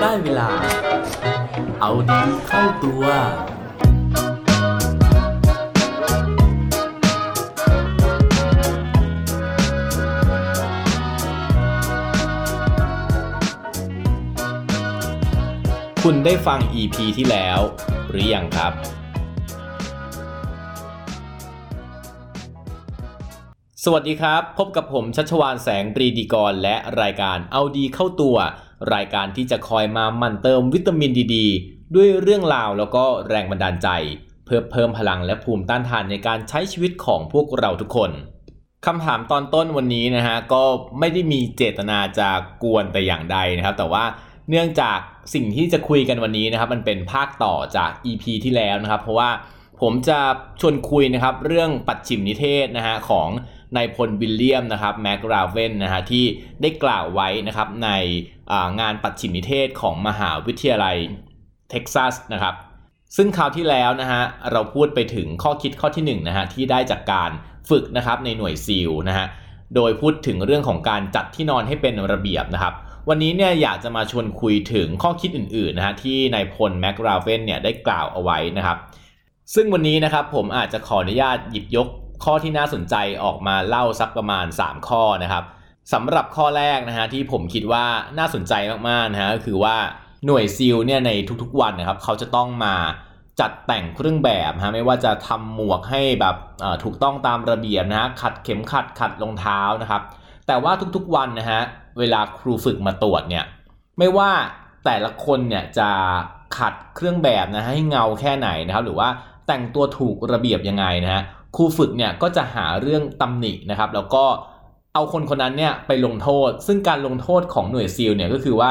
ได้เวลา เอาดีเข้าตัว คุณได้ฟัง EP ที่แล้ว หรือยังครับ สวัสดีครับ พบกับผมชัชวานแสงปรีดีกร และรายการเอาดีเข้าตัว รายการที่จะคอยมามั่นเติมวิตามินดีดด้วยเรื่องราวแล้วก็แรงบันดาลใจ เพื่อเพิ่มพลังและภูมิต้านทานในการใช้ชีวิตของพวกเราทุกคนคำถามตอนต้นวันนี้นะฮะก็ไม่ได้มีเจตนาจะกวนแต่อย่างใดนะครับ แต่ว่าเนื่องจากสิ่งที่จะคุยกันวันนี้นะครับมันเป็นภาคต่อจาก EP ที่แล้วนะครับ เพราะว่าผมจะชวนคุยนะครับเรื่องปัจฉิมนิเทศนะฮะของ นายพลวิลเลียมนะครับแมกราเวนนะฮะที่ได้กล่าวไว้นะครับในงานปัจฉิมนิเทศของมหาวิทยาลัยเท็กซัสนะครับซึ่งคราวที่แล้วนะฮะเราพูดไปถึงข้อคิดข้อที่1นนะฮะที่ได้จากการฝึกนะครับในหน่วยซีลนะฮะโดยพูดถึงเรื่องของการจัดที่นอนให้เป็นระเบียบนะครับ วันนี้เนี่ยอยากจะมาชวนคุยถึงข้อคิดอื่นๆนะฮะที่นายพลแมกราเวนเนี่ยได้กล่าวเอาไว้นะครับ ซึ่งวันนี้นะครับผมอาจจะขออนุญาตหยิบยก ข้อที่น่าสนใจออกมาเล่าสักประมาณ 3 ข้อนะครับสำหรับข้อแรกนะฮะที่ผมคิดว่าน่าสนใจมากๆนะฮะก็คือว่าหน่วยซีลเนี่ยในทุกๆวันนะครับเขาจะต้องมาจัดแต่งเครื่องแบบฮะไม่ว่าจะทำหมวกให้แบบถูกต้องตามระเบียบนะฮะขัดเข็มขัดขัดรองเท้านะครับ แต่ว่าทุกๆวันนะฮะเวลาครูฝึกมาตรวจเนี่ยไม่ว่าแต่ละคนเนี่ยจะขัดเครื่องแบบนะฮะให้เงาแค่ไหนนะครับ หรือว่าแต่งตัวถูกระเบียบยังไงนะฮะ ครูฝึกเนี่ยก็จะหาเรื่องตำหนินะครับ แล้วก็เอาคนคนนั้นเนี่ยไปลงโทษ ซึ่งการลงโทษของหน่วยซีลเนี่ยก็คือว่า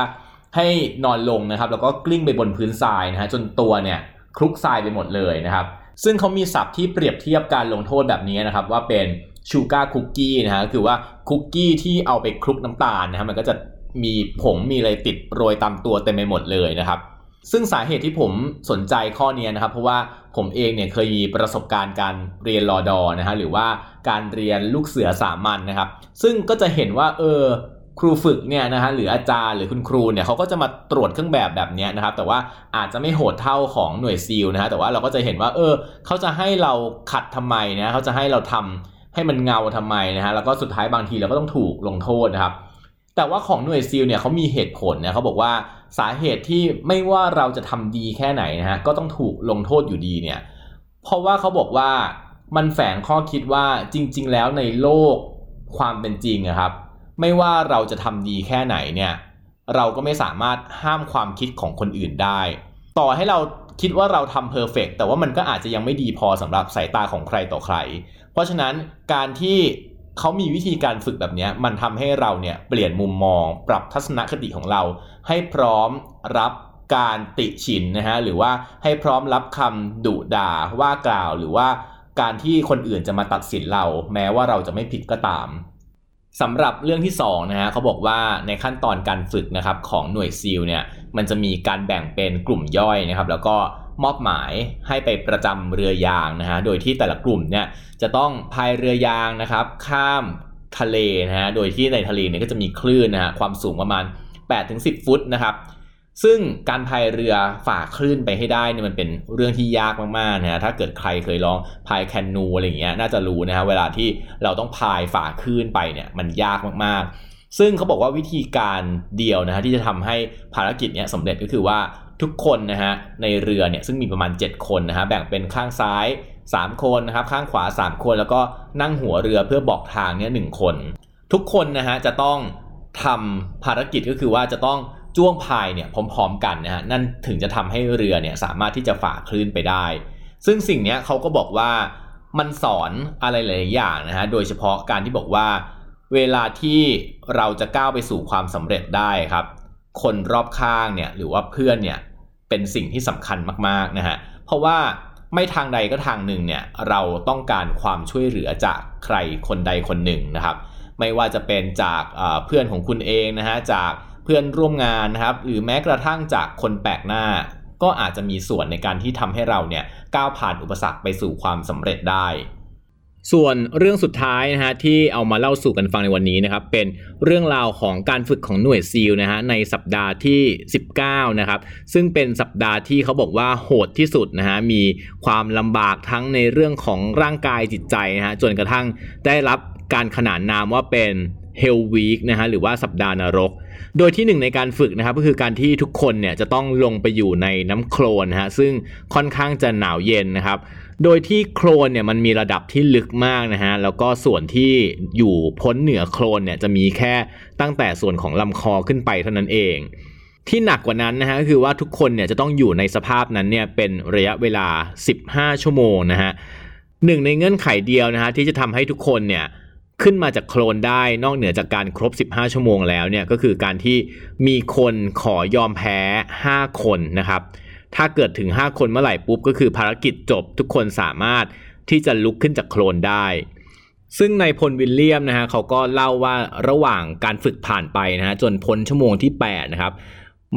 ให้นอนลงนะครับ แล้วก็กลิ้งไปบนพื้นทรายนะฮะจนตัวเนี่ยคลุกทรายไปหมดเลยนะครับ ซึ่งเขามีศัพท์ที่เปรียบเทียบการลงโทษแบบนี้นะครับ ว่าเป็น sugar cookie นะฮะคือว่าคุกกี้ที่เอาไปคลุกน้ำตาลนะฮะมันก็จะมีผงมีอะไรติดโรยตามตัวเต็มไปหมดเลยนะครับ ซึ่งสาเหตุที่ผมสนใจข้อนี้นะครับ เพราะว่าผมเองเนี่ยเคยมีประสบการณ์การเรียนรอดอนะฮะหรือว่าการเรียนลูกเสือสามัญนนะครับ ซึ่งก็จะเห็นว่าเออครูฝึกเนี่ยนะฮะหรืออาจารย์หรือคุณครูเนี่ยเขาก็จะมาตรวจเครื่องแบบแบบนี้นะครับ แต่ว่าอาจจะไม่โหดเท่าของหน่วยซีลนะฮะแต่ว่าเราก็จะเห็นว่า เออเขาจะให้เราขัดทำไมนะเขาจะให้เราทำให้มันเงาทำไมนะฮะแล้วก็สุดท้ายบางทีเราก็ต้องถูกลงโทษนะครับ แต่ว่าของหน่วยซีลเนี่ยเขามีเหตุผลนะเขาบอกว่าสาเหตุที่ไม่ว่าเราจะทำดีแค่ไหนนะฮะก็ต้องถูกลงโทษอยู่ดีเนี่ยเพราะว่าเขาบอกว่ามันแฝงข้อคิดว่าจริง ๆ แล้วในโลกความเป็นจริงนะครับ ไม่ว่าเราจะทำดีแค่ไหนเนี่ยเราก็ไม่สามารถห้ามความคิดของคนอื่นได้ ต่อให้เราคิดว่าเราทำเพอร์เฟกแต่ว่ามันก็อาจจะยังไม่ดีพอสำหรับสายตาของใครต่อใคร เพราะฉะนั้นการที่ เขามีวิธีการฝึกแบบนี้มันทำให้เราเนี่ยเปลี่ยนมุมมอง ปรับทัศนคติของเรา ให้พร้อมรับการติฉินนะฮะหรือว่าให้พร้อมรับคำดุด่าว่ากล่าว หรือว่าการที่คนอื่นจะมาตัดสินเรา แม้ว่าเราจะไม่ผิดก็ตามสำหรับเรื่องที่2นะฮะเขาบอกว่าในขั้นตอนการฝึกนะครับของหน่วยซีลเนี่ยมันจะมีการแบ่งเป็นกลุ่มย่อยนะครับ แล้วก็ มอบหมายให้ไปประจำเรือยางนะฮะ โดยที่แต่ละกลุ่มเนี่ยจะต้องพายเรือยางนะครับ ข้ามทะเลนะฮะ โดยที่ในทะเลเนี่ยก็จะมีคลื่นนะฮะความสูงประมาณ 8-10 ฟุตนะครับ ซึ่งการพายเรือฝ่าคลื่นไปให้ได้เนี่ยมันเป็นเรื่องที่ยากมากๆนะฮะ ถ้าเกิดใครเคยลองพายแคนูอะไรอย่างเงี้ยน่าจะรู้นะฮะเวลาที่เราต้องพายฝ่าคลื่นไปเนี่ยมันยากมากๆ ซึ่งเขาบอกว่าวิธีการเดียวนะฮะที่จะทำให้ภารกิจนี้สำเร็จก็คือว่าทุกคนนะฮะในเรือเนี่ยซึ่งมีประมาณ 7 คนนะฮะแบ่งเป็นข้างซ้าย 3 คนนะครับข้างขวา 3 คน แล้วก็นั่งหัวเรือเพื่อบอกทางเนี่ยหคน ทุกคนนะฮะจะต้องทำภารกิจก็คือว่าจะต้องจ้วงพายเนี่ยพร้อมๆกันนะฮะนั่นถึงจะทำให้เรือเนี่ยสามารถที่จะฝ่าคลื่นไปได้ ซึ่งสิ่งนี้เขาก็บอกว่ามันสอนอะไรหลายอย่างนะฮะโดยเฉพาะการที่บอกว่า เวลาที่เราจะก้าวไปสู่ความสำเร็จได้ครับ คนรอบข้างเนี่ยหรือว่าเพื่อนเนี่ยเป็นสิ่งที่สำคัญมากๆนะฮะเพราะว่าไม่ทางใดก็ทางหนึ่งเนี่ยเราต้องการความช่วยเหลือจากใครคนใดคนหนึ่งนะครับ ไม่ว่าจะเป็นจากเพื่อนของคุณเองนะฮะจากเพื่อนร่วมงานนะครับ หรือแม้กระทั่งจากคนแปลกหน้า ก็อาจจะมีส่วนในการที่ทำให้เราเนี่ยก้าวผ่านอุปสรรคไปสู่ความสำเร็จได้ ส่วนเรื่องสุดท้ายนะฮะที่เอามาเล่าสู่กันฟังในวันนี้นะครับเป็นเรื่องราวของการฝึกของหน่วยซีลนะฮะในสัปดาห์ที่ 19นะครับซึ่งเป็นสัปดาห์ที่เขาบอกว่าโหดที่สุดนะฮะมีความลำบากทั้งในเรื่องของร่างกายจิตใจนะฮะจนกระทั่งได้รับการขนานนามว่าเป็น Hell Week นะฮะหรือว่าสัปดาห์นรก โดยที่หนึ่งในการฝึกนะครับก็คือการที่ทุกคนเนี่ยจะต้องลงไปอยู่ในน้ำโคลนนะฮะซึ่งค่อนข้างจะหนาวเย็นนะครับ โดยที่โคลนเนี่ยมันมีระดับที่ลึกมากนะฮะ แล้วก็ส่วนที่อยู่พ้นเหนือโคลนเนี่ยจะมีแค่ตั้งแต่ส่วนของลำคอขึ้นไปเท่านั้นเอง ที่หนักกว่านั้นนะฮะก็คือว่าทุกคนเนี่ยจะต้องอยู่ในสภาพนั้นเนี่ยเป็นระยะเวลา 15 ชั่วโมงนะฮะหนึ่งในเงื่อนไขเดียวนะฮะที่จะทำให้ทุกคนเนี่ยขึ้นมาจากโคลนได้นอกเหนือจากการครบ 15 ชั่วโมงแล้วเนี่ยก็คือการที่มีคนขอยอมแพ้ 5 คนนะครับ ถ้าเกิดถึง 5 คนเมื่อไหร่ปุ๊บก็คือภารกิจจบทุกคนสามารถที่จะลุกขึ้นจากโคลนได้ ซึ่งในพลวิลเลียมนะฮะเขาก็เล่าว่าระหว่างการฝึกผ่านไปนะฮะจนพ้นชั่วโมงที่8นะครับ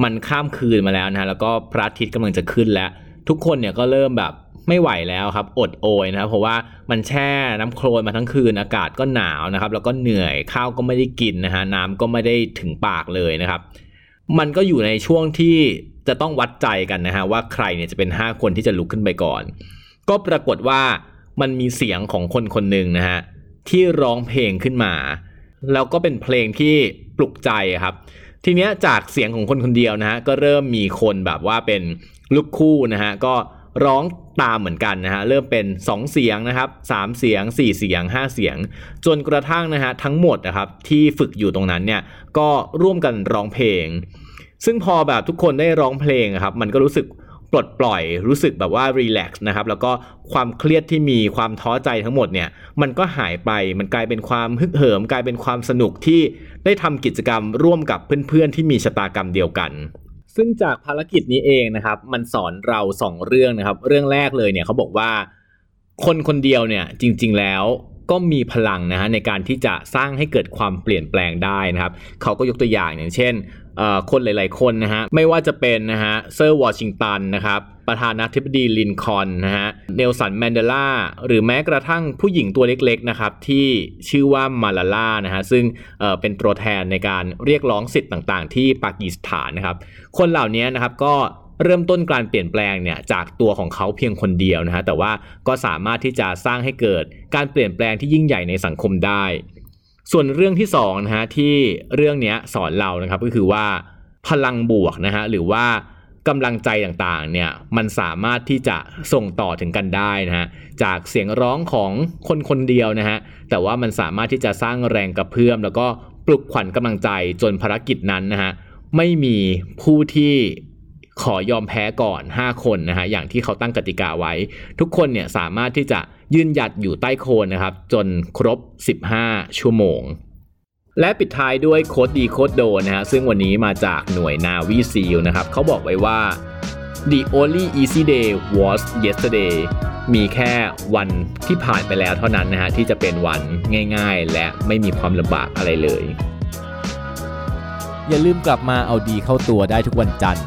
มันข้ามคืนมาแล้วนะฮะแล้วก็พระอาทิตย์กำลังจะขึ้นแล้ว ทุกคนเนี่ยก็เริ่มแบบไม่ไหวแล้วครับอดโอยนะครับเพราะว่ามันแช่น้ำโคลนมาทั้งคืนอากาศก็หนาวนะครับ แล้วก็เหนื่อยข้าวก็ไม่ได้กินนะฮะน้ำก็ไม่ได้ถึงปากเลยนะครับ มันก็อยู่ในช่วงที่จะต้องวัดใจกันนะฮะว่าใครเนี่ยจะเป็น 5 คนที่จะลุกขึ้นไปก่อน ก็ปรากฏว่ามันมีเสียงของคนคนหนึ่งนะฮะที่ร้องเพลงขึ้นมา แล้วก็เป็นเพลงที่ปลุกใจครับ ทีเนี้ยจากเสียงของคนคนเดียวนะฮะก็เริ่มมีคนแบบว่าเป็นลูกคู่นะฮะก็ร้องตามเหมือนกันนะฮะเริ่มเป็น 2 เสียงนะครับ3เสียง 4 เสียง 5 เสียง จนกระทั่งนะฮะทั้งหมดนะครับที่ฝึกอยู่ตรงนั้นเนี่ยก็ร่วมกันร้องเพลง ซึ่งพอแบบทุกคนได้ร้องเพลงครับมันก็รู้สึกปลดปล่อยรู้สึกแบบว่ารีแลกซ์นะครับแล้วก็ความเครียดที่มีความท้อใจทั้งหมดเนี่ยมันก็หายไปมันกลายเป็นความฮึกเหิม กลายเป็นความสนุกที่ได้ทำกิจกรรมร่วมกับเพื่อนๆ ที่มีชะตากรรมเดียวกัน ซึ่งจากภารกิจนี้เองนะครับมันสอนเราสองเรื่องนะครับ เรื่องแรกเลยเนี่ยเขาบอกว่า คนคนเดียวเนี่ยจริง ๆแล้ว ก็มีพลังนะฮะในการที่จะสร้างให้เกิดความเปลี่ยนแปลงได้นะครับเขาก็ยกตัวอย่างอย่างเช่นคนหลาย ๆ คนนะฮะไม่ว่าจะเป็นนะฮะจอร์จ วอชิงตันนะครับประธานาธิบดีลินคอล์นนะฮะเนลสันแมนเดลาหรือแม้กระทั่งผู้หญิงตัวเล็ก ๆ นะครับ ที่ชื่อว่ามาลาล่านะฮะซึ่งเป็นตัวแทนในการเรียกร้องสิทธิ์ต่าง ๆ ที่ปากีสถานนะครับ คนเหล่านี้นะครับก็ เริ่มต้นการเปลี่ยนแปลงเนี่ยจากตัวของเขาเพียงคนเดียวนะฮะแต่ว่าก็สามารถที่จะสร้างให้เกิดการเปลี่ยนแปลงที่ยิ่งใหญ่ในสังคมได้ ส่วนเรื่องที่2นะฮะที่เรื่องนี้สอนเรานะครับก็คือว่าพลังบวกนะฮะหรือว่ากำลังใจต่างๆเนี่ยมันสามารถที่จะส่งต่อถึงกันได้นะฮะจากเสียงร้องของคนคนเดียวนะฮะแต่ว่ามันสามารถที่จะสร้างแรงกระเพื่อม แล้วก็ปลุกขวัญกำลังใจจนภารกิจนั้นนะฮะไม่มีผู้ที่ ขอยอมแพ้ก่อน 5 คนนะฮะอย่างที่เขาตั้งกติกาไว้ ทุกคนเนี่ยสามารถที่จะยืนหยัดอยู่ใต้โคลนนะครับ จนครบ 15 ชั่วโมง และปิดท้ายด้วย quote ดี quote โดนะฮะซึ่งวันนี้มาจากหน่วย Navy SEAL นะครับเขาบอกไว้ว่า the only easy day was yesterday มีแค่วันที่ผ่านไปแล้วเท่านั้นนะฮะที่จะเป็นวันง่าย ๆ และไม่มีความลำบากอะไรเลย อย่าลืมกลับมาเอาดีเข้าตัวได้ทุกวันจันทร์